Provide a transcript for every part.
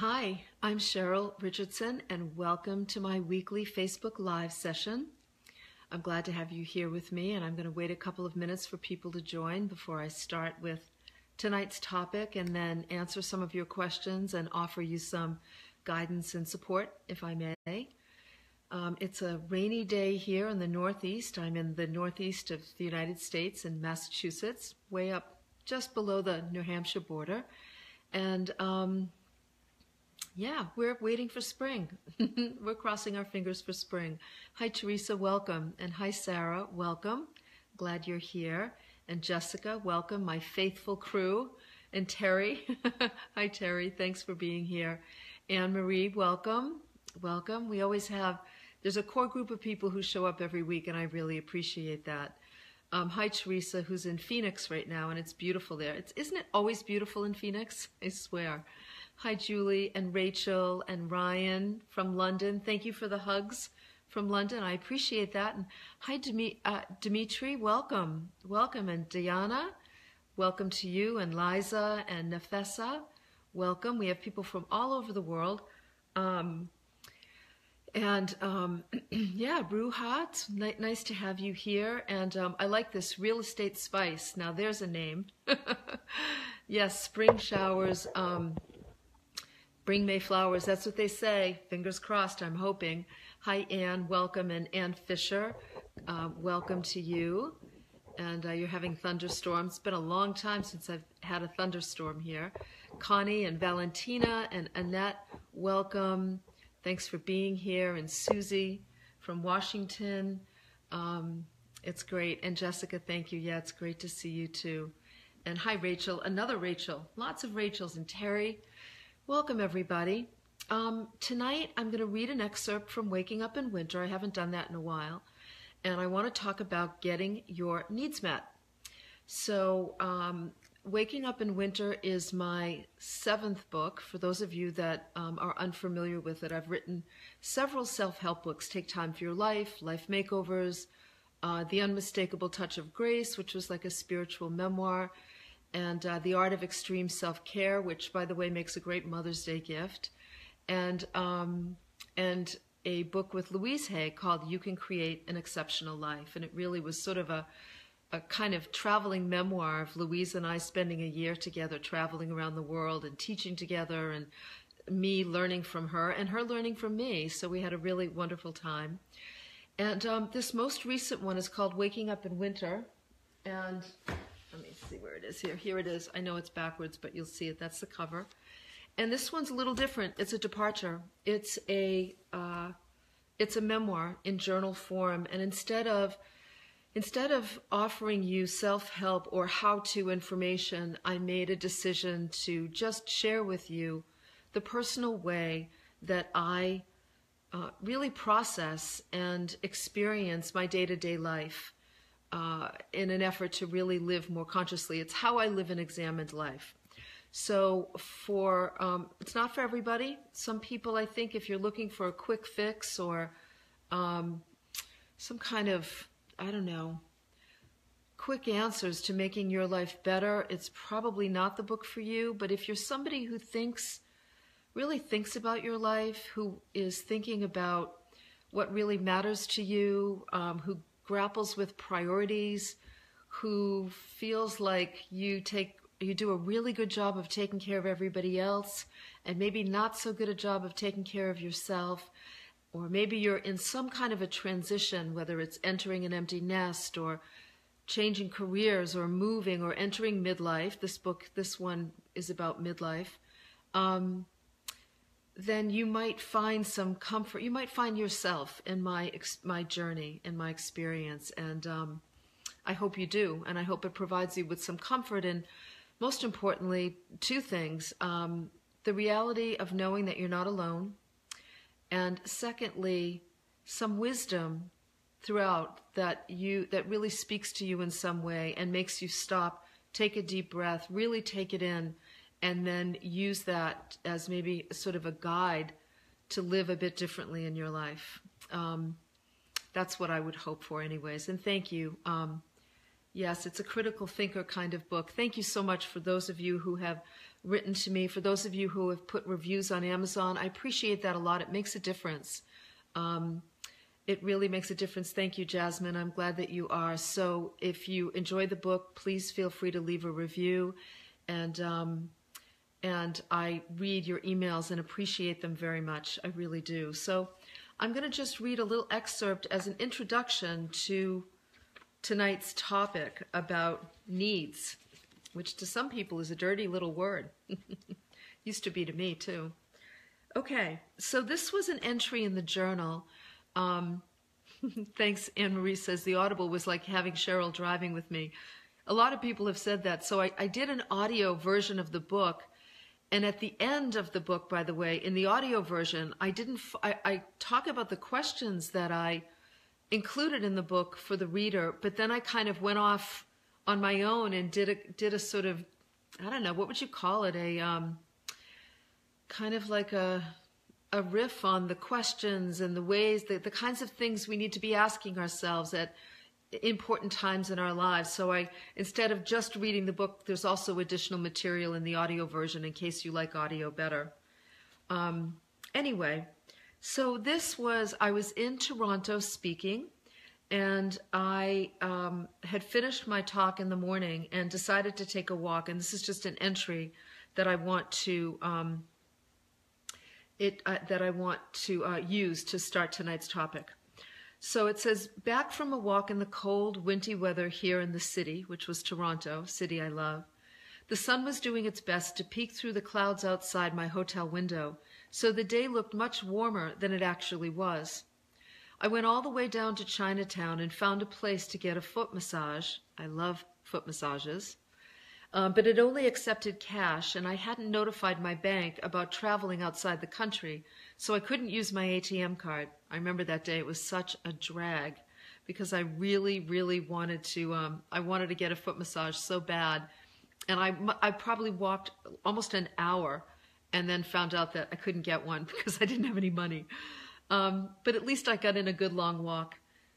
Hi, I'm Cheryl Richardson, and welcome to my weekly Facebook Live session. I'm glad to have you here with me, and I'm going to wait a couple of minutes for people to join before I start with tonight's topic and then answer some of your questions and offer you some guidance and support, if I may. Um, it's a rainy day here in the Northeast. I'm in the Northeast of the United States in Massachusetts, way up just below the New Hampshire border. And um, yeah, we're waiting for spring. we're crossing our fingers for spring. Hi, Teresa, welcome. And hi, Sarah, welcome. Glad you're here. And Jessica, welcome, my faithful crew. And Terry, hi, Terry, thanks for being here. Anne Marie, welcome. Welcome. We always have, there's a core group of people who show up every week, and I really appreciate that. Um, hi, Teresa, who's in Phoenix right now, and it's beautiful there. It's, isn't it always beautiful in Phoenix? I swear. Hi, Julie and Rachel and Ryan from London. Thank you for the hugs from London. I appreciate that. And hi, Demi- uh, Dimitri. Welcome. Welcome. And Diana, welcome to you. And Liza and Nefessa, welcome. We have people from all over the world. Um, and um, yeah, Ruhat, n- nice to have you here. And um, I like this real estate spice. Now, there's a name. yes, spring showers. Um, Bring May flowers. That's what they say. Fingers crossed, I'm hoping. Hi, Anne. Welcome. And Anne Fisher, uh, welcome to you. And uh, you're having thunderstorms. It's been a long time since I've had a thunderstorm here. Connie and Valentina and Annette, welcome. Thanks for being here. And Susie from Washington. Um, it's great. And Jessica, thank you. Yeah, it's great to see you too. And hi, Rachel. Another Rachel. Lots of Rachels. And Terry. Welcome, everybody. Um, tonight, I'm going to read an excerpt from Waking Up in Winter. I haven't done that in a while. And I want to talk about getting your needs met. So, um, Waking Up in Winter is my seventh book. For those of you that um, are unfamiliar with it, I've written several self help books Take Time for Your Life, Life Makeovers, uh, The Unmistakable Touch of Grace, which was like a spiritual memoir and uh, The Art of Extreme Self Care, which, by the way, makes a great Mother's Day gift, and um, and a book with Louise Hay called You Can Create an Exceptional Life, and it really was sort of a a kind of traveling memoir of Louise and I spending a year together, traveling around the world and teaching together, and me learning from her and her learning from me. So we had a really wonderful time. And um, this most recent one is called Waking Up in Winter, and see where it is here. Here it is. I know it's backwards, but you'll see it. That's the cover. And this one's a little different. It's a departure. It's a uh, it's a memoir in journal form, and instead of instead of offering you self-help or how-to information, I made a decision to just share with you the personal way that I uh, really process and experience my day-to-day life uh, in an effort to really live more consciously. It's how I live an examined life. So for um, it's not for everybody. Some people, I think, if you're looking for a quick fix or um, some kind of I don't know quick answers to making your life better, it's probably not the book for you. But if you're somebody who thinks really thinks about your life, who is thinking about what really matters to you, um, who grapples with priorities, who feels like you take you do a really good job of taking care of everybody else and maybe not so good a job of taking care of yourself. Or maybe you're in some kind of a transition whether it's entering an empty nest or changing careers or moving or entering midlife. This book this one is about midlife. Um, then you might find some comfort. You might find yourself in my my journey, in my experience, and um, I hope you do. And I hope it provides you with some comfort and, most importantly, two things: um, the reality of knowing that you're not alone, and secondly, some wisdom throughout that you that really speaks to you in some way and makes you stop, take a deep breath, really take it in and then use that as maybe sort of a guide to live a bit differently in your life. Um, that's what I would hope for, anyways. And thank you. Um, Yes, it's a critical thinker kind of book. Thank you so much for those of you who have written to me, for those of you who have put reviews on Amazon. I appreciate that a lot. It makes a difference. Um, it really makes a difference. Thank you, Jasmine. I'm glad that you are. So, if you enjoy the book, please feel free to leave a review, and um, and I read your emails and appreciate them very much. I really do. So, I'm going to just read a little excerpt as an introduction to tonight's topic about needs, which to some people is a dirty little word. Used to be to me, too. Okay, so this was an entry in the journal. Um, thanks, Anne Marie says the Audible was like having Cheryl driving with me. A lot of people have said that. So I, I did an audio version of the book. And at the end of the book, by the way, in the audio version, I didn't, I, I talk about the questions that I included in the book for the reader, but then I kind of went off on my own and did a did a sort of I don't know what would you call it? A um, kind of like a a riff on the questions and the ways that the kinds of things we need to be asking ourselves at important times in our lives. So I instead of just reading the book, there's also additional material in the audio version in case you like audio better. Um, anyway, so this was, I was in Toronto speaking, and I um, had finished my talk in the morning and decided to take a walk. And this is just an entry that I want to um, it uh, that I want to uh, use to start tonight's topic. So it says, back from a walk in the cold, wintry weather here in the city, which was Toronto, city I love. The sun was doing its best to peek through the clouds outside my hotel window so the day looked much warmer than it actually was. I went all the way down to Chinatown and found a place to get a foot massage. I love foot massages. Um, but it only accepted cash, and I hadn't notified my bank about traveling outside the country, so I couldn't use my ATM card. I remember that day; it was such a drag because I really, really wanted to. Um, I wanted to get a foot massage so bad, and I I probably walked almost an hour and then found out that I couldn't get one because I didn't have any money. Um, but at least I got in a good long walk.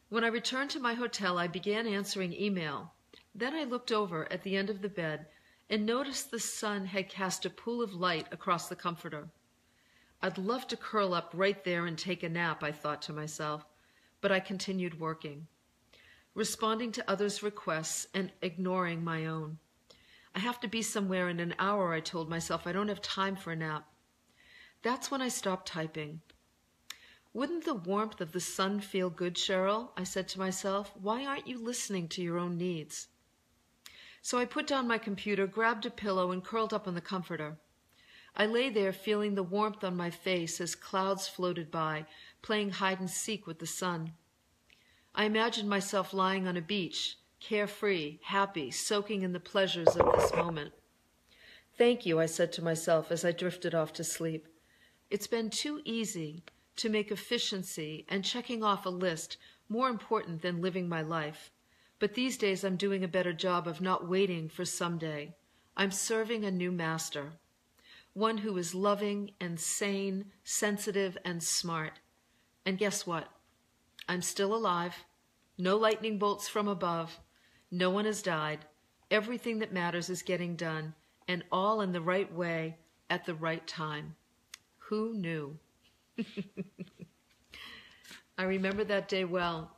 When I returned to my hotel, I began answering email. Then I looked over at the end of the bed and noticed the sun had cast a pool of light across the comforter. I'd love to curl up right there and take a nap, I thought to myself, but I continued working, responding to others' requests and ignoring my own. I have to be somewhere in an hour, I told myself. I don't have time for a nap. That's when I stopped typing. Wouldn't the warmth of the sun feel good, Cheryl? I said to myself. Why aren't you listening to your own needs? So I put down my computer, grabbed a pillow, and curled up on the comforter. I lay there feeling the warmth on my face as clouds floated by, playing hide and seek with the sun. I imagined myself lying on a beach, carefree, happy, soaking in the pleasures of this moment. Thank you, I said to myself as I drifted off to sleep. It's been too easy to make efficiency and checking off a list more important than living my life. But these days I'm doing a better job of not waiting for someday. I'm serving a new master, one who is loving and sane, sensitive and smart. And guess what? I'm still alive. No lightning bolts from above. No one has died. Everything that matters is getting done, and all in the right way at the right time. Who knew? I remember that day well.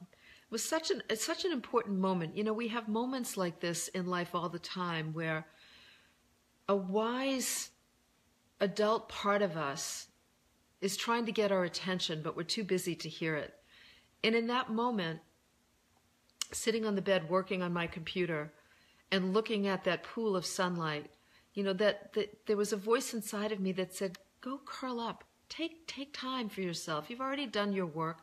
Was such an it's such an important moment. You know, we have moments like this in life all the time where a wise adult part of us is trying to get our attention, but we're too busy to hear it. And in that moment, sitting on the bed working on my computer and looking at that pool of sunlight, you know, that, that there was a voice inside of me that said, go curl up. Take, take time for yourself. You've already done your work.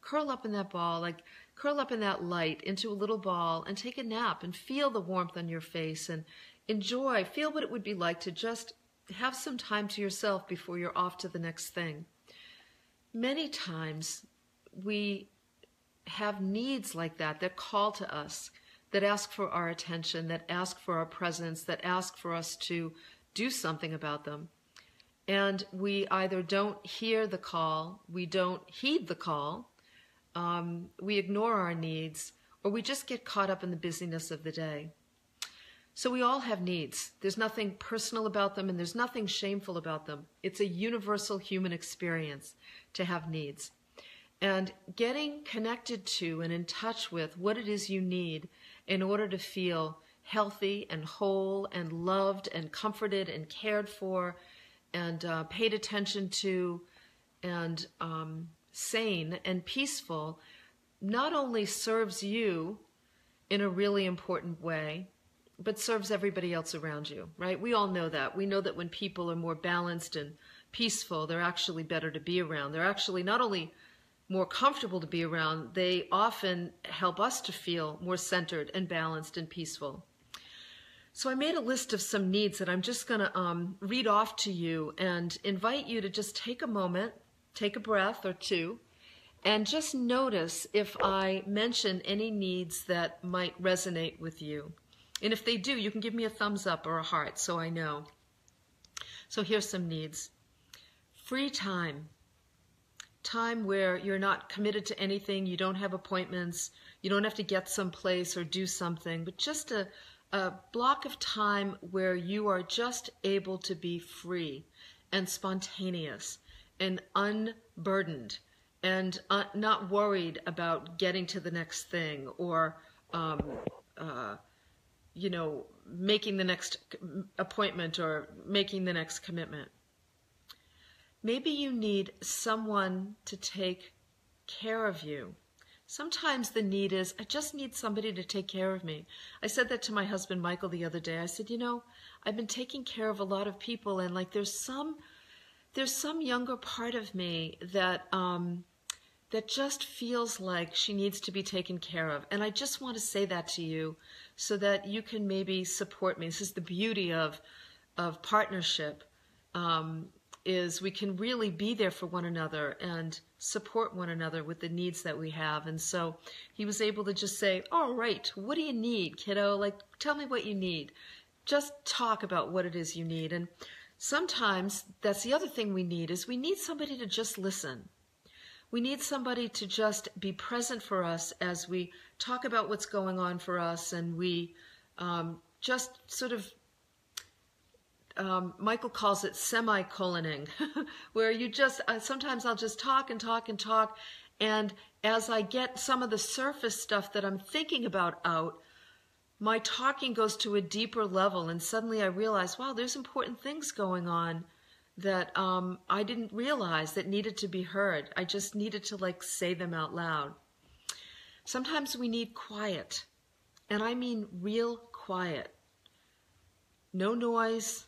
Curl up in that ball, like curl up in that light into a little ball and take a nap and feel the warmth on your face and enjoy, feel what it would be like to just have some time to yourself before you're off to the next thing. Many times we have needs like that that call to us, that ask for our attention, that ask for our presence, that ask for us to do something about them. And we either don't hear the call, we don't heed the call, um, we ignore our needs, or we just get caught up in the busyness of the day. So we all have needs. There's nothing personal about them and there's nothing shameful about them. It's a universal human experience to have needs. And getting connected to and in touch with what it is you need in order to feel healthy and whole and loved and comforted and cared for and uh, paid attention to and um, sane and peaceful not only serves you in a really important way, but serves everybody else around you, right? We all know that. We know that when people are more balanced and peaceful, they're actually better to be around. They're actually not only more comfortable to be around, they often help us to feel more centered and balanced and peaceful. So I made a list of some needs that I'm just going to um, read off to you and invite you to just take a moment, take a breath or two, and just notice if I mention any needs that might resonate with you. And if they do, you can give me a thumbs up or a heart so I know. So here's some needs. Free time. Time where you're not committed to anything, you don't have appointments, you don't have to get someplace or do something, but just a a block of time where you are just able to be free and spontaneous and unburdened and uh, not worried about getting to the next thing or, um, uh, you know, making the next appointment or making the next commitment. Maybe you need someone to take care of you Sometimes the need is, I just need somebody to take care of me. I said that to my husband Michael the other day. I said, you know, I've been taking care of a lot of people and like there's some there's some younger part of me that um that just feels like she needs to be taken care of. And I just want to say that to you so that you can maybe support me. This is the beauty of of partnership. Um, is we can really be there for one another and support one another with the needs that we have. And so he was able to just say, All right, what do you need, kiddo? Like, tell me what you need. Just talk about what it is you need. And sometimes that's the other thing we need is we need somebody to just listen. We need somebody to just be present for us as we talk about what's going on for us and we um, just sort of um, Michael calls it semicolloning, where you just, uh, sometimes I'll just talk and talk and talk. And as I get some of the surface stuff that I'm thinking about out, my talking goes to a deeper level. And suddenly I realize, wow, there's important things going on that um, I didn't realize that needed to be heard. I just needed to like say them out loud. Sometimes we need quiet, and I mean real quiet. No noise,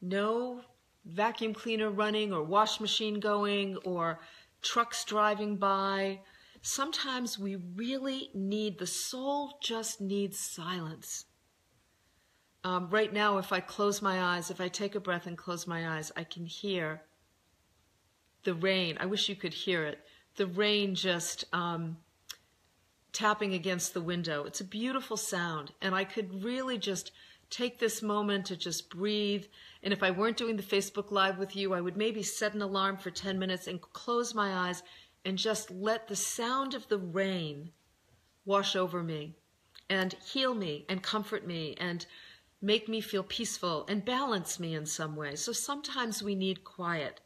no vacuum cleaner running or wash machine going or trucks driving by. Sometimes we really need, the soul just needs silence. Um, right now, if I close my eyes, if I take a breath and close my eyes, I can hear the rain. I wish you could hear it. The rain just um, tapping against the window. It's a beautiful sound, and I could really just take this moment to just breathe. And if I weren't doing the Facebook Live with you, I would maybe set an alarm for 10 minutes and close my eyes and just let the sound of the rain wash over me and heal me and comfort me and make me feel peaceful and balance me in some way. So sometimes we need quiet,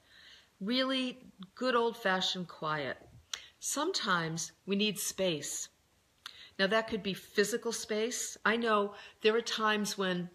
really good old fashioned quiet. Sometimes we need space. Now, that could be physical space. I know there are times when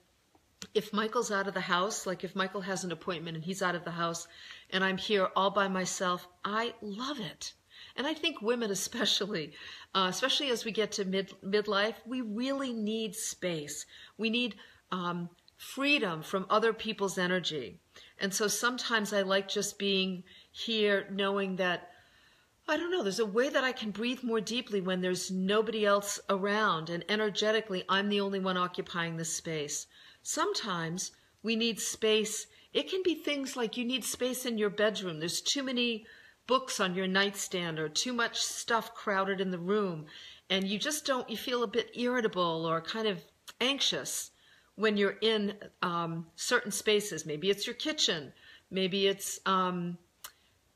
if Michael's out of the house, like if Michael has an appointment and he's out of the house and I'm here all by myself, I love it. And I think women especially, uh, especially as we get to mid midlife, we really need space. We need um, freedom from other people's energy. And so sometimes I like just being here, knowing that I don't know. There's a way that I can breathe more deeply when there's nobody else around, and energetically, I'm the only one occupying the space. Sometimes we need space. It can be things like you need space in your bedroom. There's too many books on your nightstand or too much stuff crowded in the room, and you just don't, you feel a bit irritable or kind of anxious when you're in um, certain spaces. Maybe it's your kitchen. Maybe it's, um,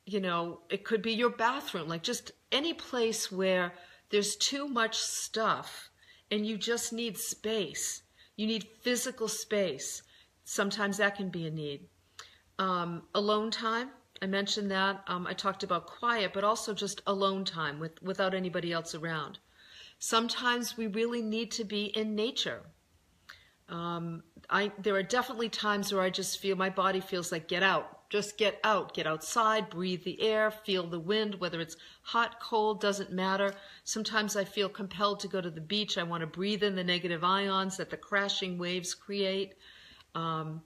you know, it could be your bathroom, like just any place where there's too much stuff and you just need space. You need physical space. Sometimes that can be a need. Um, alone time, I mentioned that. Um, I talked about quiet, but also just alone time with, without anybody else around. Sometimes we really need to be in nature. Um, I there are definitely times where I just feel my body feels like get out, just get out, get outside, breathe the air, feel the wind, whether it's hot, cold, doesn't matter. Sometimes I feel compelled to go to the beach. I want to breathe in the negative ions that the crashing waves create. Um,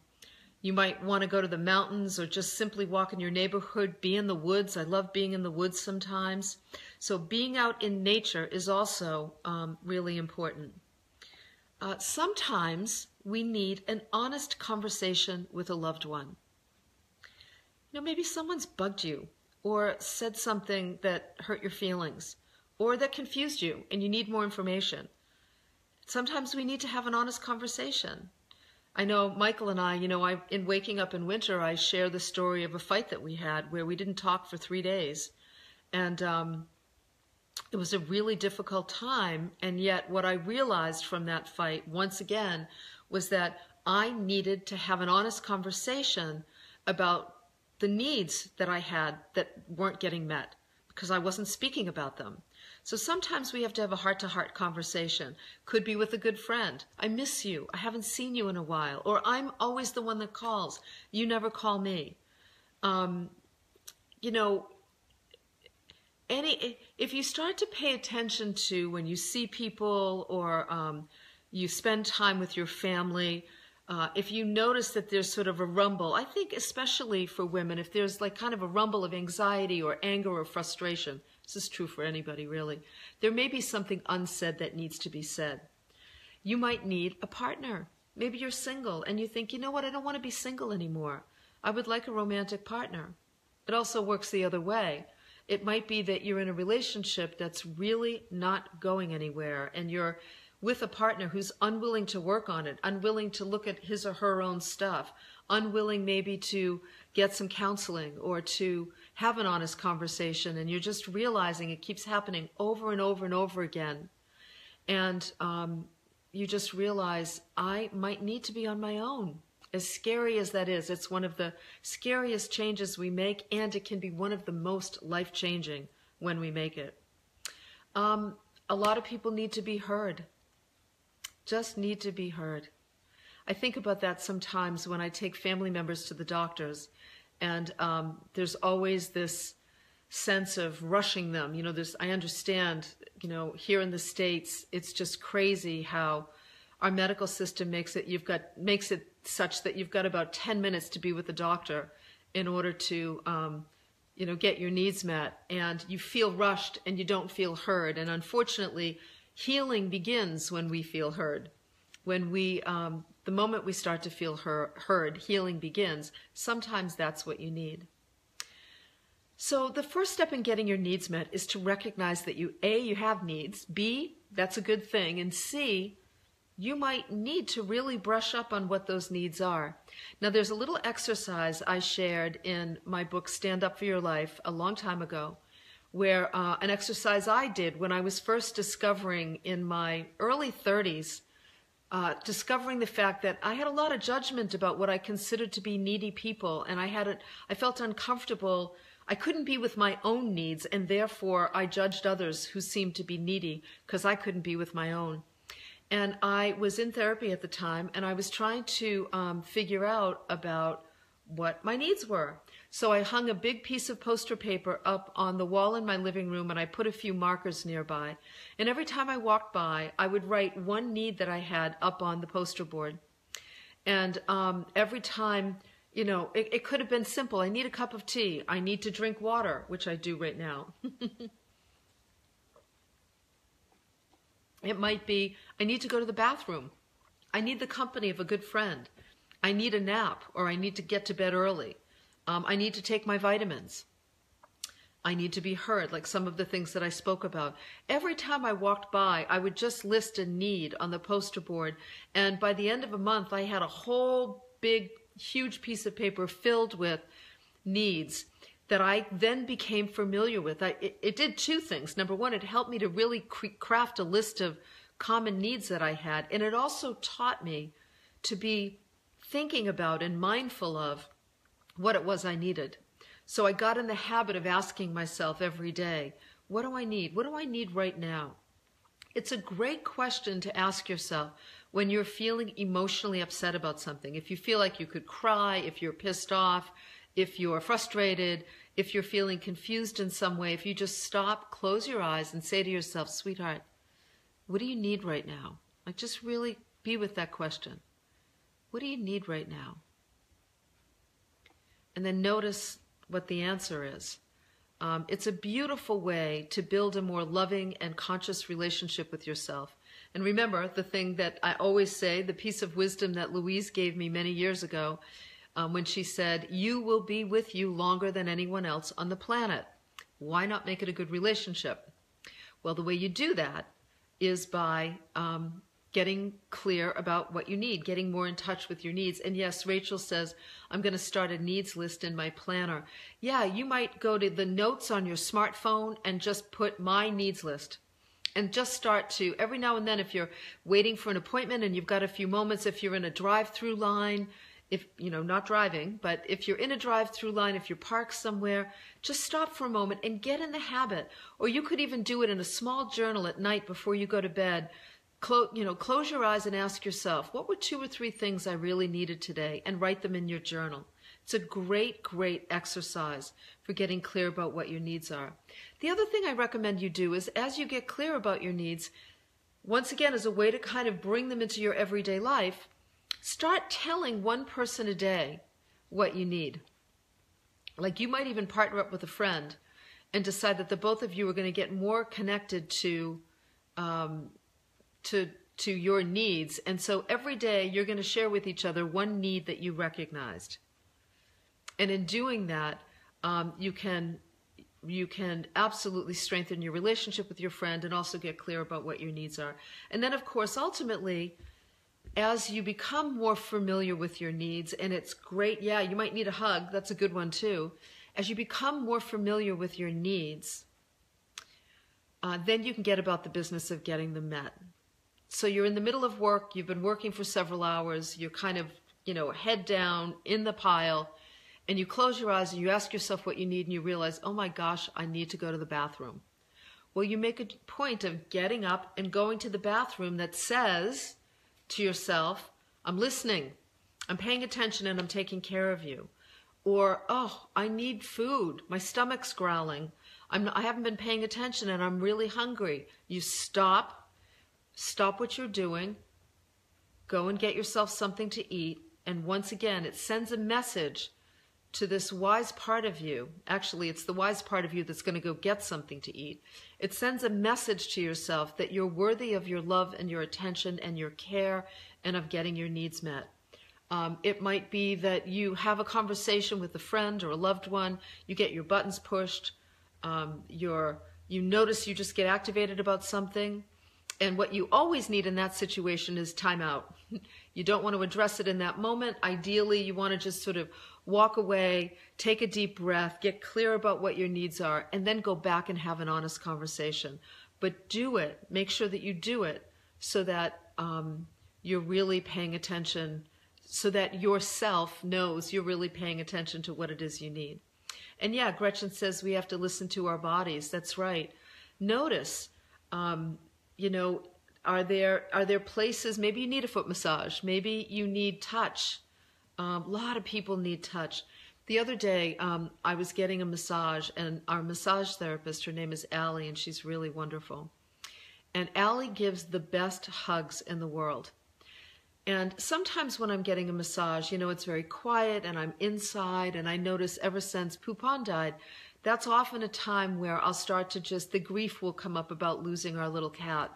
you might want to go to the mountains or just simply walk in your neighborhood, be in the woods. I love being in the woods sometimes. So, being out in nature is also um, really important. Uh, sometimes we need an honest conversation with a loved one. You know, maybe someone's bugged you or said something that hurt your feelings or that confused you and you need more information. Sometimes we need to have an honest conversation. I know Michael and I, you know, I in waking up in winter, I share the story of a fight that we had where we didn't talk for three days, and um, it was a really difficult time. And yet, what I realized from that fight once again was that I needed to have an honest conversation about the needs that I had that weren't getting met because I wasn't speaking about them. So sometimes we have to have a heart to heart conversation. Could be with a good friend. I miss you. I haven't seen you in a while. Or I'm always the one that calls. You never call me. Um, you know, any if you start to pay attention to when you see people or um, you spend time with your family, uh, if you notice that there's sort of a rumble, I think especially for women, if there's like kind of a rumble of anxiety or anger or frustration, this is true for anybody, really. There may be something unsaid that needs to be said. You might need a partner. Maybe you're single and you think, you know what, I don't want to be single anymore. I would like a romantic partner. It also works the other way. It might be that you're in a relationship that's really not going anywhere and you're with a partner who's unwilling to work on it, unwilling to look at his or her own stuff, unwilling maybe to get some counseling or to have an honest conversation and you're just realizing it keeps happening over and over and over again. And um, you just realize i might need to be on my own. As scary as that is it's one of the scariest changes we make and it can be one of the most life changing when we make it. Um, a lot of people need to be heard. Just need to be heard. I think about that sometimes when i take family members to the doctors and um, there's always this sense of rushing them. You know, there's I understand. You know, here in the states, it's just crazy how our medical system makes it. You've got makes it such that you've got about ten minutes to be with the doctor in order to. Um, you know, get your needs met, and you feel rushed and you don't feel heard. And unfortunately, healing begins when we feel heard, when we um, the moment we start to feel heard, healing begins. Sometimes that's what you need. So the first step in getting your needs met is to recognize that you A, you have needs, B, that's a good thing, and C, you might need to really brush up on what those needs are. Now, there's a little exercise I shared in my book, Stand Up for Your Life, a long time ago, where uh, an exercise I did when I was first discovering in my early 30s uh, discovering the fact that I had a lot of judgment about what I considered to be needy people, and I had it. I felt uncomfortable. I couldn't be with my own needs, and therefore I judged others who seemed to be needy because I couldn't be with my own. And I was in therapy at the time, and I was trying to um, figure out about what my needs were. So I hung a big piece of poster paper up on the wall in my living room and I put a few markers nearby. And every time I walked by, I would write one need that I had up on the poster board. And um, every time, you know, it, it could have been simple. I need a cup of tea. I need to drink water, which I do right now. it might be, I need to go to the bathroom. I need the company of a good friend. I need a nap or I need to get to bed early. Um, I need to take my vitamins. I need to be heard, like some of the things that I spoke about. Every time I walked by, I would just list a need on the poster board. And by the end of a month, I had a whole big, huge piece of paper filled with needs that I then became familiar with. I, it, it did two things. Number one, it helped me to really craft a list of common needs that I had. And it also taught me to be thinking about and mindful of what it was I needed. So I got in the habit of asking myself every day, what do I need? What do I need right now? It's a great question to ask yourself when you're feeling emotionally upset about something. If you feel like you could cry, if you're pissed off, if you're frustrated, if you're feeling confused in some way, if you just stop, close your eyes, and say to yourself, sweetheart, what do you need right now? Like, just really be with that question. What do you need right now? And then notice what the answer is. Um, it's a beautiful way to build a more loving and conscious relationship with yourself. And remember the thing that I always say, the piece of wisdom that Louise gave me many years ago um, when she said, You will be with you longer than anyone else on the planet. Why not make it a good relationship? Well, the way you do that is by um, getting clear about what you need, getting more in touch with your needs. And yes, Rachel says, I'm going to start a needs list in my planner. Yeah, you might go to the notes on your smartphone and just put my needs list. And just start to, every now and then, if you're waiting for an appointment and you've got a few moments, if you're in a drive through line, if you know not driving but if you're in a drive through line if you're parked somewhere just stop for a moment and get in the habit or you could even do it in a small journal at night before you go to bed Close, you know close your eyes and ask yourself what were two or three things i really needed today? And write them in your journal. It's a great great exercise for getting clear about what your needs are. The other thing i recommend you do is as you get clear about your needs once again as a way to kind of bring them into your everyday life Start telling one person a day what you need. Like you might even partner up with a friend and decide that the both of you are going to get more connected to um, to to your needs. And so every day you're going to share with each other one need that you recognized. And in doing that, um, you can you can absolutely strengthen your relationship with your friend and also get clear about what your needs are. And then, of course, ultimately, as you become more familiar with your needs, and it's great, yeah, you might need a hug, that's a good one too. As you become more familiar with your needs, uh, then you can get about the business of getting them met. So you're in the middle of work, you've been working for several hours, you're kind of, you know, head down in the pile, and you close your eyes and you ask yourself what you need, and you realize, oh my gosh, I need to go to the bathroom. Well, you make a point of getting up and going to the bathroom that says, to yourself, I'm listening, I'm paying attention, and I'm taking care of you. Or, oh, I need food, my stomach's growling. I'm I haven't been paying attention and I'm really hungry. You stop, stop what you're doing, go and get yourself something to eat. And once again, it sends a message to this wise part of you. Actually, it's the wise part of you that's going to go get something to eat. It sends a message to yourself that you're worthy of your love and your attention and your care and of getting your needs met. Um, it might be that you have a conversation with a friend or a loved one, you get your buttons pushed, um, you you notice you just get activated about something. And what you always need in that situation is timeout. you don't want to address it in that moment. Ideally, you want to just sort of walk away, take a deep breath, get clear about what your needs are, and then go back and have an honest conversation. But do it. Make sure that you do it so that um, you're really paying attention, so that yourself knows you're really paying attention to what it is you need. And yeah, Gretchen says we have to listen to our bodies. That's right. Notice, um, you know, are there are there places? Maybe you need a foot massage. Maybe you need touch. Um, a lot of people need touch. The other day, um, I was getting a massage, and our massage therapist, her name is Allie, and she's really wonderful. And Allie gives the best hugs in the world. And sometimes when I'm getting a massage, you know, it's very quiet and I'm inside, and I notice ever since Poupon died, that's often a time where I'll start to just, the grief will come up about losing our little cat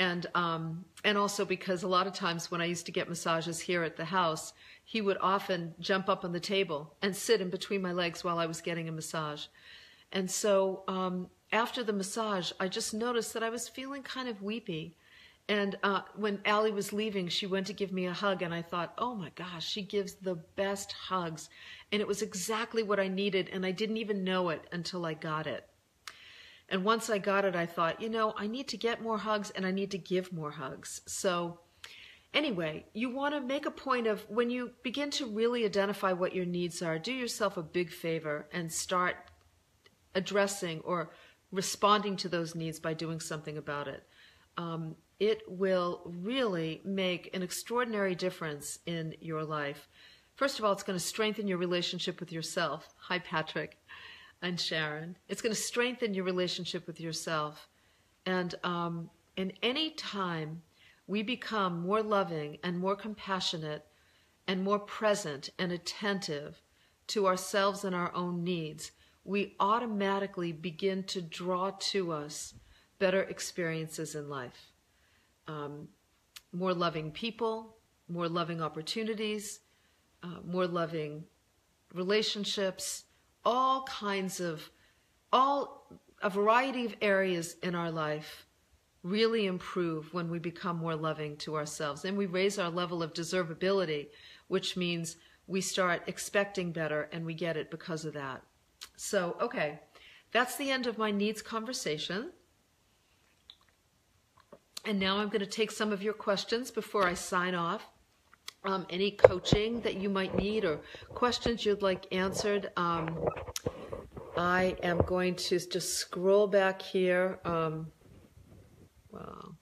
and um, and also because a lot of times when I used to get massages here at the house, he would often jump up on the table and sit in between my legs while I was getting a massage. And so um, after the massage, I just noticed that I was feeling kind of weepy, And uh, when Allie was leaving, she went to give me a hug, and I thought, oh my gosh, she gives the best hugs. And it was exactly what I needed, and I didn't even know it until I got it. And once I got it, I thought, you know, I need to get more hugs and I need to give more hugs. So, anyway, you want to make a point of when you begin to really identify what your needs are, do yourself a big favor and start addressing or responding to those needs by doing something about it. Um, it will really make an extraordinary difference in your life. First of all, it's going to strengthen your relationship with yourself. Hi, Patrick and Sharon. It's going to strengthen your relationship with yourself. And um, in any time we become more loving and more compassionate and more present and attentive to ourselves and our own needs, we automatically begin to draw to us better experiences in life. Um, more loving people, more loving opportunities, uh, more loving relationships, all kinds of, all, a variety of areas in our life really improve when we become more loving to ourselves. And we raise our level of deservability, which means we start expecting better and we get it because of that. So, okay, that's the end of my needs conversation. And now I'm going to take some of your questions before I sign off. Um, any coaching that you might need or questions you'd like answered. Um, I am going to just scroll back here. Um, wow.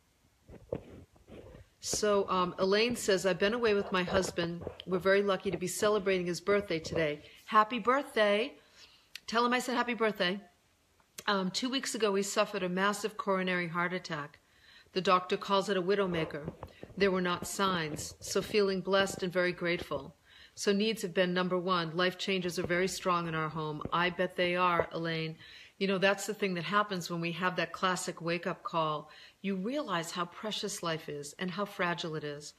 So um, Elaine says, I've been away with my husband. We're very lucky to be celebrating his birthday today. Happy birthday. Tell him I said happy birthday. Um, two weeks ago, he suffered a massive coronary heart attack. The doctor calls it a widowmaker. There were not signs, so feeling blessed and very grateful. So needs have been number one. Life changes are very strong in our home. I bet they are, Elaine. You know, that's the thing that happens when we have that classic wake up call. You realize how precious life is and how fragile it is,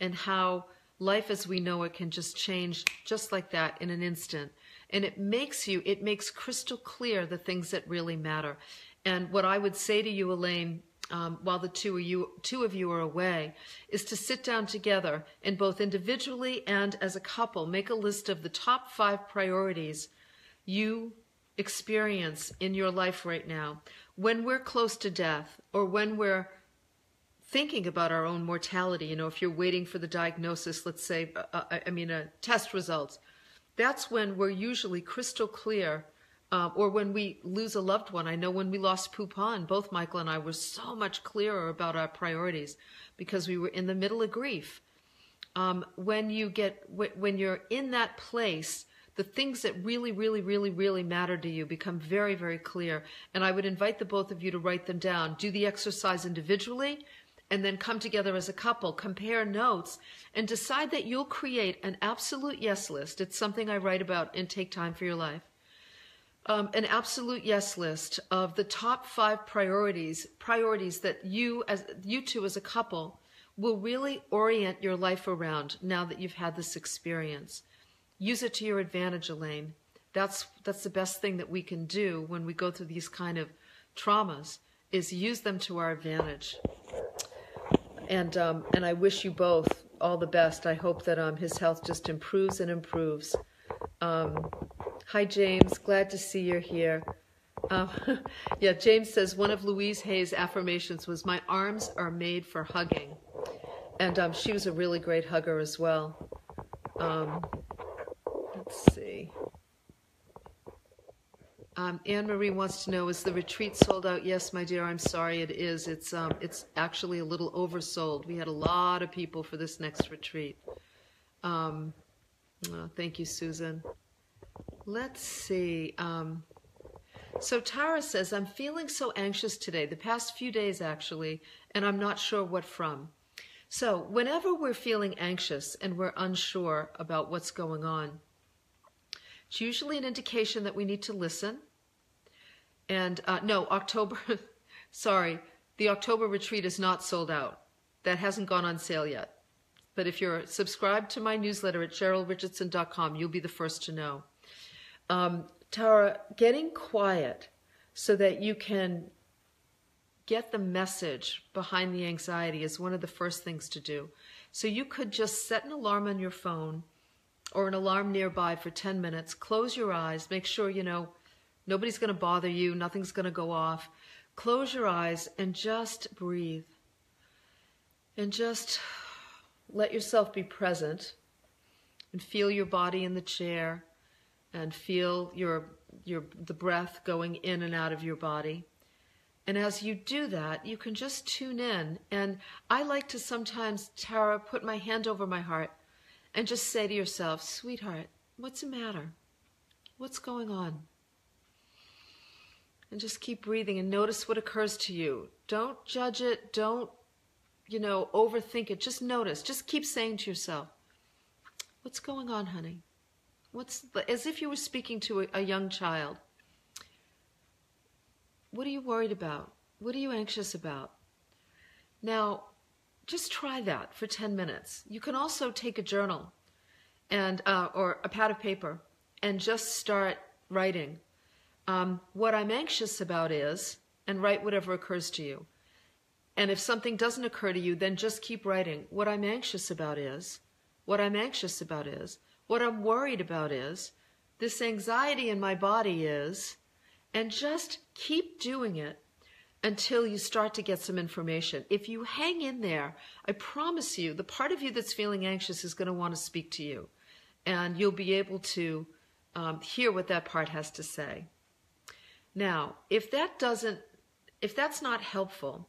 and how life as we know it can just change just like that in an instant. And it makes you, it makes crystal clear the things that really matter. And what I would say to you, Elaine, um, while the two of you two of you are away is to sit down together and both individually and as a couple make a list of the top five priorities you experience in your life right now. When we're close to death or when we're thinking about our own mortality you know if you're waiting for the diagnosis let's say uh, uh i mean a test results that's when we're usually crystal clear uh, or when we lose a loved one. I know when we lost Poupon, both Michael and I were so much clearer about our priorities because we were in the middle of grief. Um, when you get when you're in that place, the things that really, really, really, really matter to you become very, very clear. And I would invite the both of you to write them down. Do the exercise individually, and then come together as a couple, compare notes, and decide that you'll create an absolute yes list. It's something I write about in Take Time for Your Life um, an absolute yes list of the top five priorities, priorities that you as you two as a couple will really orient your life around now that you've had this experience. Use it to your advantage, Elaine. That's that's the best thing that we can do when we go through these kind of traumas is use them to our advantage. And um, and I wish you both all the best. I hope that um, his health just improves and improves. Um, Hi, James. Glad to see you're here. Uh, yeah, James says one of Louise Hay's affirmations was, My arms are made for hugging. And um, she was a really great hugger as well. Um, let's see. Um, Anne Marie wants to know: Is the retreat sold out? Yes, my dear. I'm sorry, it is. It's um, it's actually a little oversold. We had a lot of people for this next retreat. Um, oh, thank you, Susan. Let's see. Um, so Tara says, I'm feeling so anxious today, the past few days actually, and I'm not sure what from. So, whenever we're feeling anxious and we're unsure about what's going on, it's usually an indication that we need to listen. And uh, no, October, sorry, the October retreat is not sold out. That hasn't gone on sale yet. But if you're subscribed to my newsletter at CherylRichardson.com, you'll be the first to know um, Tara, getting quiet so that you can get the message behind the anxiety is one of the first things to do. So you could just set an alarm on your phone or an alarm nearby for 10 minutes, close your eyes, make sure you know nobody's going to bother you, nothing's going to go off. Close your eyes and just breathe. And just let yourself be present and feel your body in the chair and feel your your the breath going in and out of your body. And as you do that, you can just tune in. And I like to sometimes, Tara, put my hand over my heart and just say to yourself, sweetheart, what's the matter? What's going on? And just keep breathing and notice what occurs to you. Don't judge it. Don't, you know, overthink it. Just notice. Just keep saying to yourself, what's going on, honey? What's as if you were speaking to a, a young child. What are you worried about? What are you anxious about? Now, just try that for 10 minutes. You can also take a journal and uh, or a pad of paper and just start writing. Um, what I'm anxious about is, and write whatever occurs to you. And if something doesn't occur to you, then just keep writing. What I'm anxious about is, what I'm anxious about is, what I'm worried about is this anxiety in my body is, and just keep doing it until you start to get some information. If you hang in there, I promise you, the part of you that's feeling anxious is going to want to speak to you, and you'll be able to um, hear what that part has to say. Now, if that doesn't, if that's not helpful,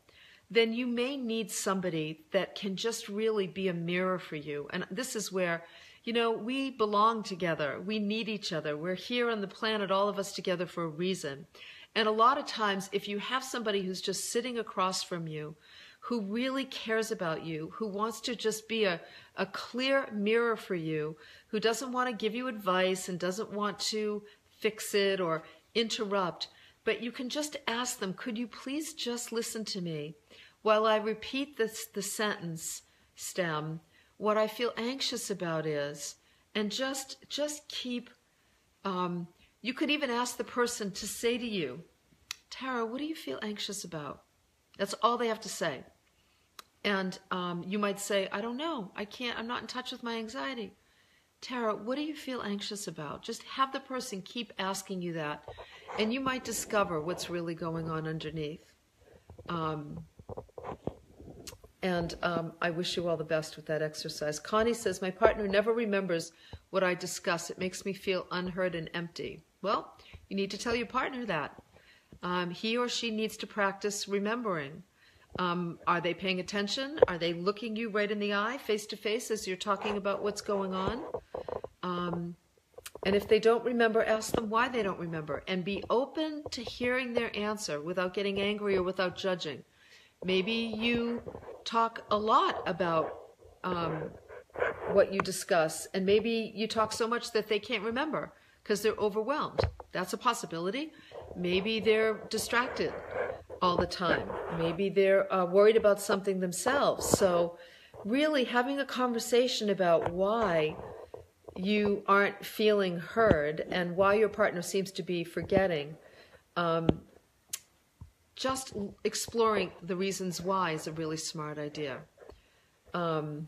then you may need somebody that can just really be a mirror for you. And this is where you know, we belong together. We need each other. We're here on the planet, all of us together for a reason. And a lot of times, if you have somebody who's just sitting across from you, who really cares about you, who wants to just be a, a clear mirror for you, who doesn't want to give you advice and doesn't want to fix it or interrupt, but you can just ask them, could you please just listen to me while I repeat this, the sentence stem what I feel anxious about is, and just just keep. Um, you could even ask the person to say to you, Tara, what do you feel anxious about? That's all they have to say. And um, you might say, I don't know. I can't. I'm not in touch with my anxiety. Tara, what do you feel anxious about? Just have the person keep asking you that, and you might discover what's really going on underneath. Um, and um, I wish you all the best with that exercise. Connie says, My partner never remembers what I discuss. It makes me feel unheard and empty. Well, you need to tell your partner that. Um, he or she needs to practice remembering. Um, are they paying attention? Are they looking you right in the eye, face to face, as you're talking about what's going on? Um, and if they don't remember, ask them why they don't remember and be open to hearing their answer without getting angry or without judging. Maybe you talk a lot about um, what you discuss, and maybe you talk so much that they can't remember because they're overwhelmed. That's a possibility. Maybe they're distracted all the time. Maybe they're uh, worried about something themselves. So, really having a conversation about why you aren't feeling heard and why your partner seems to be forgetting um, just exploring the reasons why is a really smart idea. Um,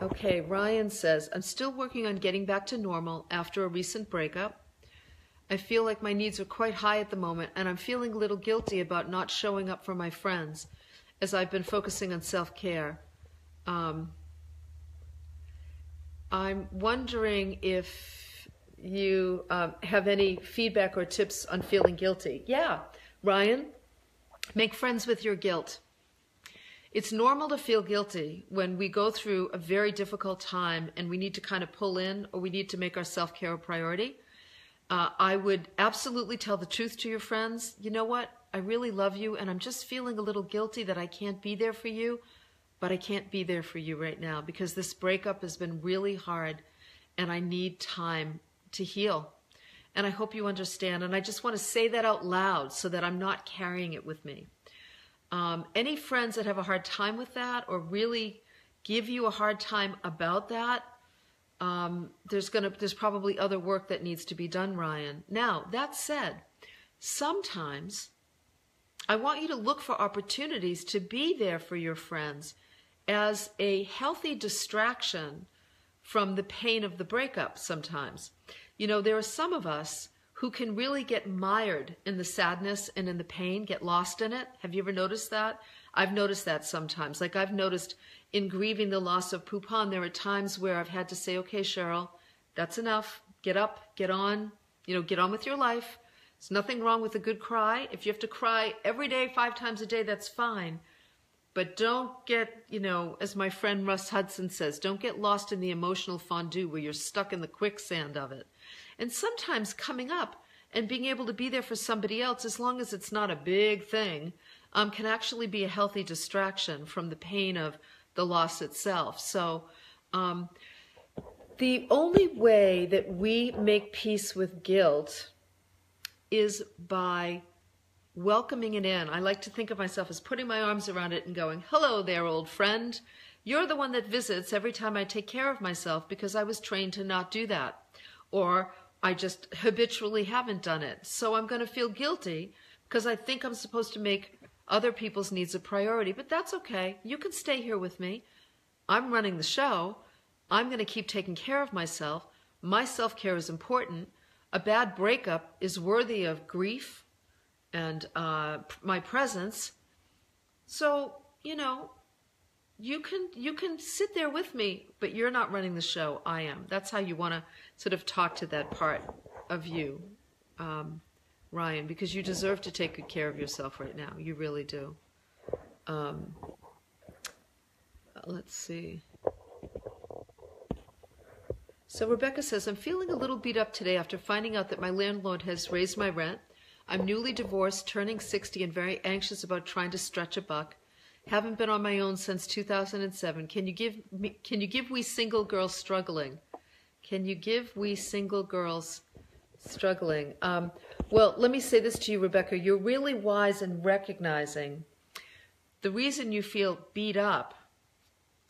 okay, Ryan says, I'm still working on getting back to normal after a recent breakup. I feel like my needs are quite high at the moment, and I'm feeling a little guilty about not showing up for my friends as I've been focusing on self care. Um, I'm wondering if you um, have any feedback or tips on feeling guilty. Yeah, Ryan, make friends with your guilt. It's normal to feel guilty when we go through a very difficult time and we need to kind of pull in or we need to make our self care a priority. Uh, I would absolutely tell the truth to your friends. You know what? I really love you and I'm just feeling a little guilty that I can't be there for you, but I can't be there for you right now because this breakup has been really hard and I need time to heal. And I hope you understand. And I just want to say that out loud so that I'm not carrying it with me. Um, any friends that have a hard time with that or really give you a hard time about that, um, there's gonna there's probably other work that needs to be done, Ryan. Now that said, sometimes I want you to look for opportunities to be there for your friends as a healthy distraction from the pain of the breakup sometimes. You know, there are some of us who can really get mired in the sadness and in the pain, get lost in it. Have you ever noticed that? I've noticed that sometimes. Like I've noticed in grieving the loss of Poupon, there are times where I've had to say, okay, Cheryl, that's enough. Get up, get on, you know, get on with your life. There's nothing wrong with a good cry. If you have to cry every day, five times a day, that's fine. But don't get, you know, as my friend Russ Hudson says, don't get lost in the emotional fondue where you're stuck in the quicksand of it. And sometimes coming up and being able to be there for somebody else, as long as it's not a big thing, um, can actually be a healthy distraction from the pain of the loss itself. So, um, the only way that we make peace with guilt is by welcoming it in. I like to think of myself as putting my arms around it and going, Hello there, old friend. You're the one that visits every time I take care of myself because I was trained to not do that. Or I just habitually haven't done it. So I'm going to feel guilty because I think I'm supposed to make other people's needs a priority. But that's okay. You can stay here with me. I'm running the show. I'm going to keep taking care of myself. My self care is important. A bad breakup is worthy of grief and uh, my presence. So, you know, you can you can sit there with me, but you're not running the show. I am. That's how you want to sort of talk to that part of you, um, Ryan, because you deserve to take good care of yourself right now. You really do. Um, let's see. So Rebecca says, I'm feeling a little beat up today after finding out that my landlord has raised my rent. I'm newly divorced, turning 60, and very anxious about trying to stretch a buck. Haven't been on my own since 2007. Can you give me, can you give we single girls struggling? Can you give we single girls struggling? Um, well, let me say this to you, Rebecca. You're really wise in recognizing the reason you feel beat up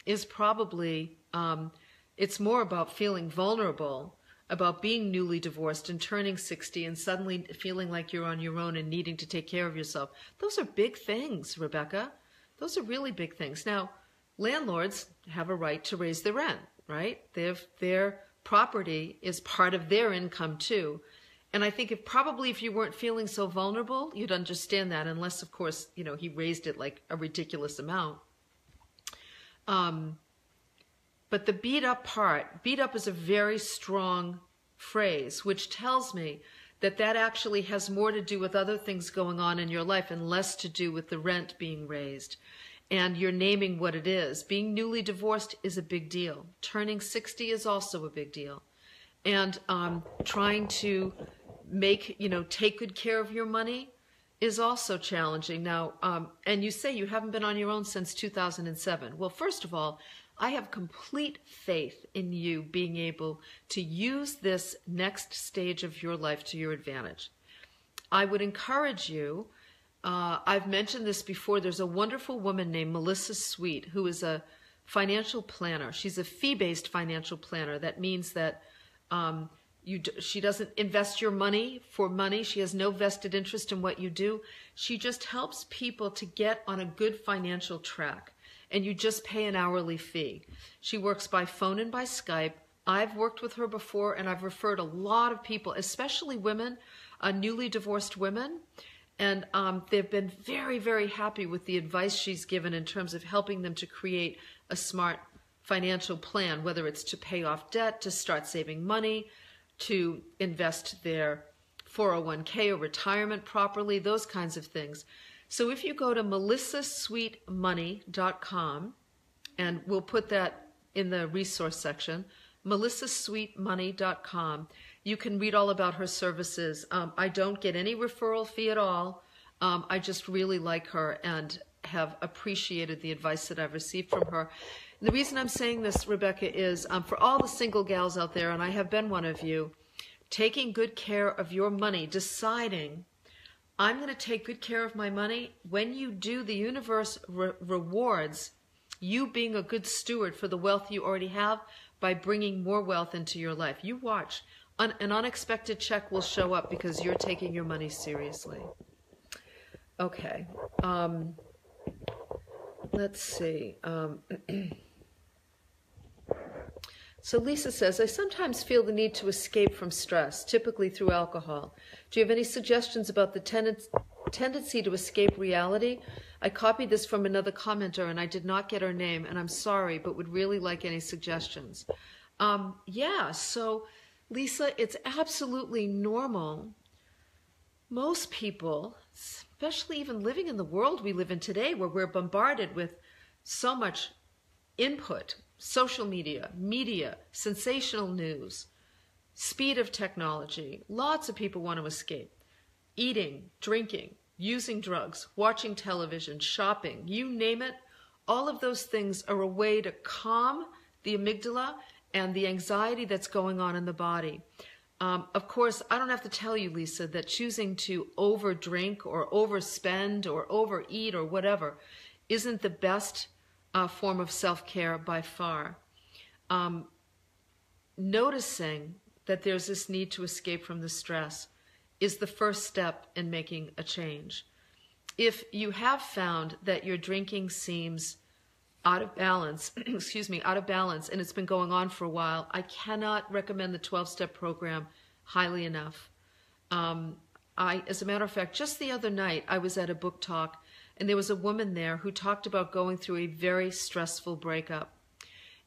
is probably um, it's more about feeling vulnerable about being newly divorced and turning 60 and suddenly feeling like you're on your own and needing to take care of yourself. Those are big things, Rebecca. Those are really big things. Now, landlords have a right to raise their rent, right? They've, their property is part of their income too. And I think if probably if you weren't feeling so vulnerable, you'd understand that, unless of course, you know, he raised it like a ridiculous amount. Um, but the beat up part, beat up is a very strong phrase, which tells me that that actually has more to do with other things going on in your life and less to do with the rent being raised. And you're naming what it is. Being newly divorced is a big deal. Turning 60 is also a big deal. And um, trying to make, you know, take good care of your money is also challenging. Now, um, and you say you haven't been on your own since 2007. Well, first of all, I have complete faith in you being able to use this next stage of your life to your advantage. I would encourage you. Uh, I've mentioned this before. There's a wonderful woman named Melissa Sweet who is a financial planner. She's a fee based financial planner. That means that um, you, she doesn't invest your money for money. She has no vested interest in what you do. She just helps people to get on a good financial track and you just pay an hourly fee. She works by phone and by Skype. I've worked with her before and I've referred a lot of people, especially women, uh, newly divorced women. And um, they've been very, very happy with the advice she's given in terms of helping them to create a smart financial plan, whether it's to pay off debt, to start saving money, to invest their 401k or retirement properly, those kinds of things. So if you go to melissasweetmoney.com, and we'll put that in the resource section, melissasweetmoney.com, you can read all about her services. Um, I don't get any referral fee at all. Um, I just really like her and have appreciated the advice that I've received from her. And the reason I'm saying this, Rebecca, is um, for all the single gals out there, and I have been one of you, taking good care of your money, deciding I'm going to take good care of my money. When you do, the universe re- rewards you being a good steward for the wealth you already have by bringing more wealth into your life. You watch. An unexpected check will show up because you're taking your money seriously. Okay. Um, let's see. Um, so Lisa says, I sometimes feel the need to escape from stress, typically through alcohol. Do you have any suggestions about the ten- tendency to escape reality? I copied this from another commenter and I did not get her name, and I'm sorry, but would really like any suggestions. Um, yeah, so Lisa, it's absolutely normal. Most people, especially even living in the world we live in today, where we're bombarded with so much input social media, media, sensational news, speed of technology. Lots of people want to escape. Eating, drinking, using drugs, watching television, shopping, you name it. All of those things are a way to calm the amygdala and the anxiety that's going on in the body. Um, of course, I don't have to tell you, Lisa, that choosing to overdrink or overspend or overeat or whatever isn't the best uh, form of self care by far. Um, noticing that there's this need to escape from the stress is the first step in making a change. If you have found that your drinking seems out of balance, excuse me, out of balance, and it's been going on for a while, I cannot recommend the 12 step program highly enough. Um, I, as a matter of fact, just the other night, I was at a book talk, and there was a woman there who talked about going through a very stressful breakup.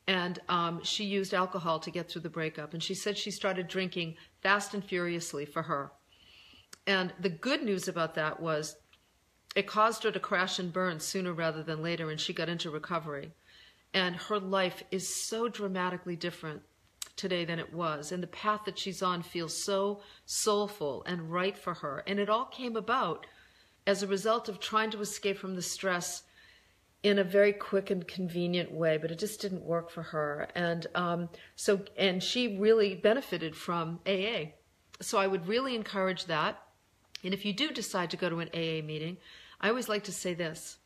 And um, she used alcohol to get through the breakup. And she said she started drinking fast and furiously for her. And the good news about that was it caused her to crash and burn sooner rather than later, and she got into recovery. And her life is so dramatically different today than it was. And the path that she's on feels so soulful and right for her. And it all came about as a result of trying to escape from the stress in a very quick and convenient way, but it just didn't work for her. And um, so, and she really benefited from AA. So I would really encourage that. And if you do decide to go to an AA meeting, I always like to say this.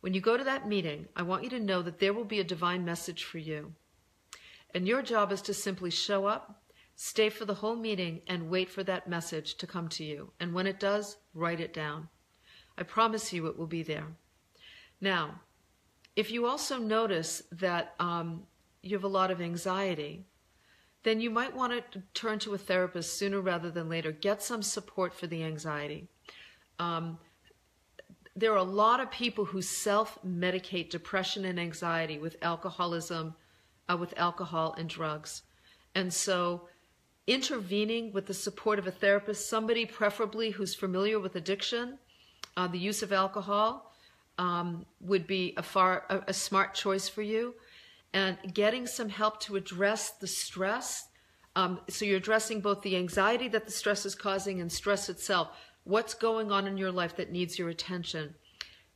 When you go to that meeting, I want you to know that there will be a divine message for you. And your job is to simply show up, stay for the whole meeting, and wait for that message to come to you. And when it does, write it down. I promise you it will be there. Now, if you also notice that um, you have a lot of anxiety, then you might want to turn to a therapist sooner rather than later. Get some support for the anxiety. Um, there are a lot of people who self medicate depression and anxiety with alcoholism, uh, with alcohol and drugs. And so, intervening with the support of a therapist, somebody preferably who's familiar with addiction, uh, the use of alcohol, um, would be a far a, a smart choice for you and getting some help to address the stress. Um, so you're addressing both the anxiety that the stress is causing and stress itself. What's going on in your life that needs your attention?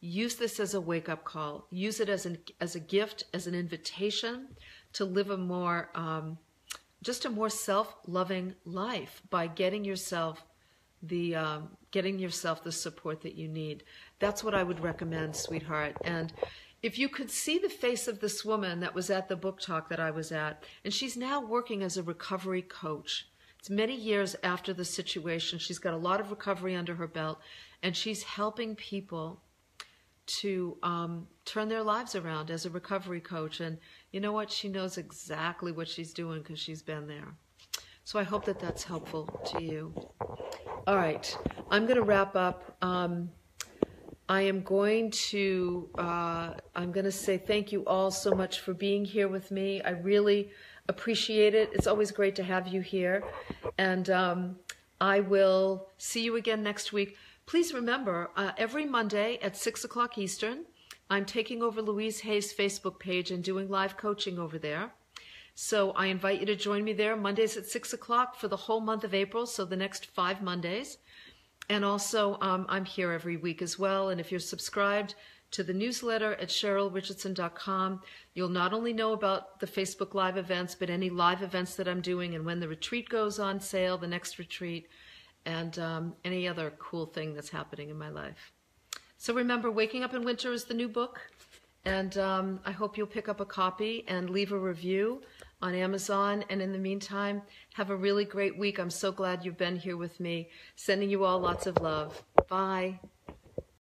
Use this as a wake up call. Use it as an as a gift, as an invitation to live a more um, just a more self loving life by getting yourself the um, getting yourself the support that you need. That's what I would recommend, sweetheart. And if you could see the face of this woman that was at the book talk that I was at, and she's now working as a recovery coach. It's many years after the situation. She's got a lot of recovery under her belt, and she's helping people to um, turn their lives around as a recovery coach. And you know what? She knows exactly what she's doing because she's been there. So I hope that that's helpful to you. All right, I'm going to wrap up. Um, I am going to uh, I'm going to say thank you all so much for being here with me. I really appreciate it. It's always great to have you here, and um, I will see you again next week. Please remember, uh, every Monday at six o'clock Eastern, I'm taking over Louise Hay's Facebook page and doing live coaching over there. So I invite you to join me there Mondays at six o'clock for the whole month of April. So the next five Mondays. And also, um, I'm here every week as well. And if you're subscribed to the newsletter at CherylRichardson.com, you'll not only know about the Facebook Live events, but any live events that I'm doing and when the retreat goes on sale, the next retreat, and um, any other cool thing that's happening in my life. So remember, Waking Up in Winter is the new book. And um, I hope you'll pick up a copy and leave a review on Amazon. And in the meantime, have a really great week. I'm so glad you've been here with me. Sending you all lots of love. Bye.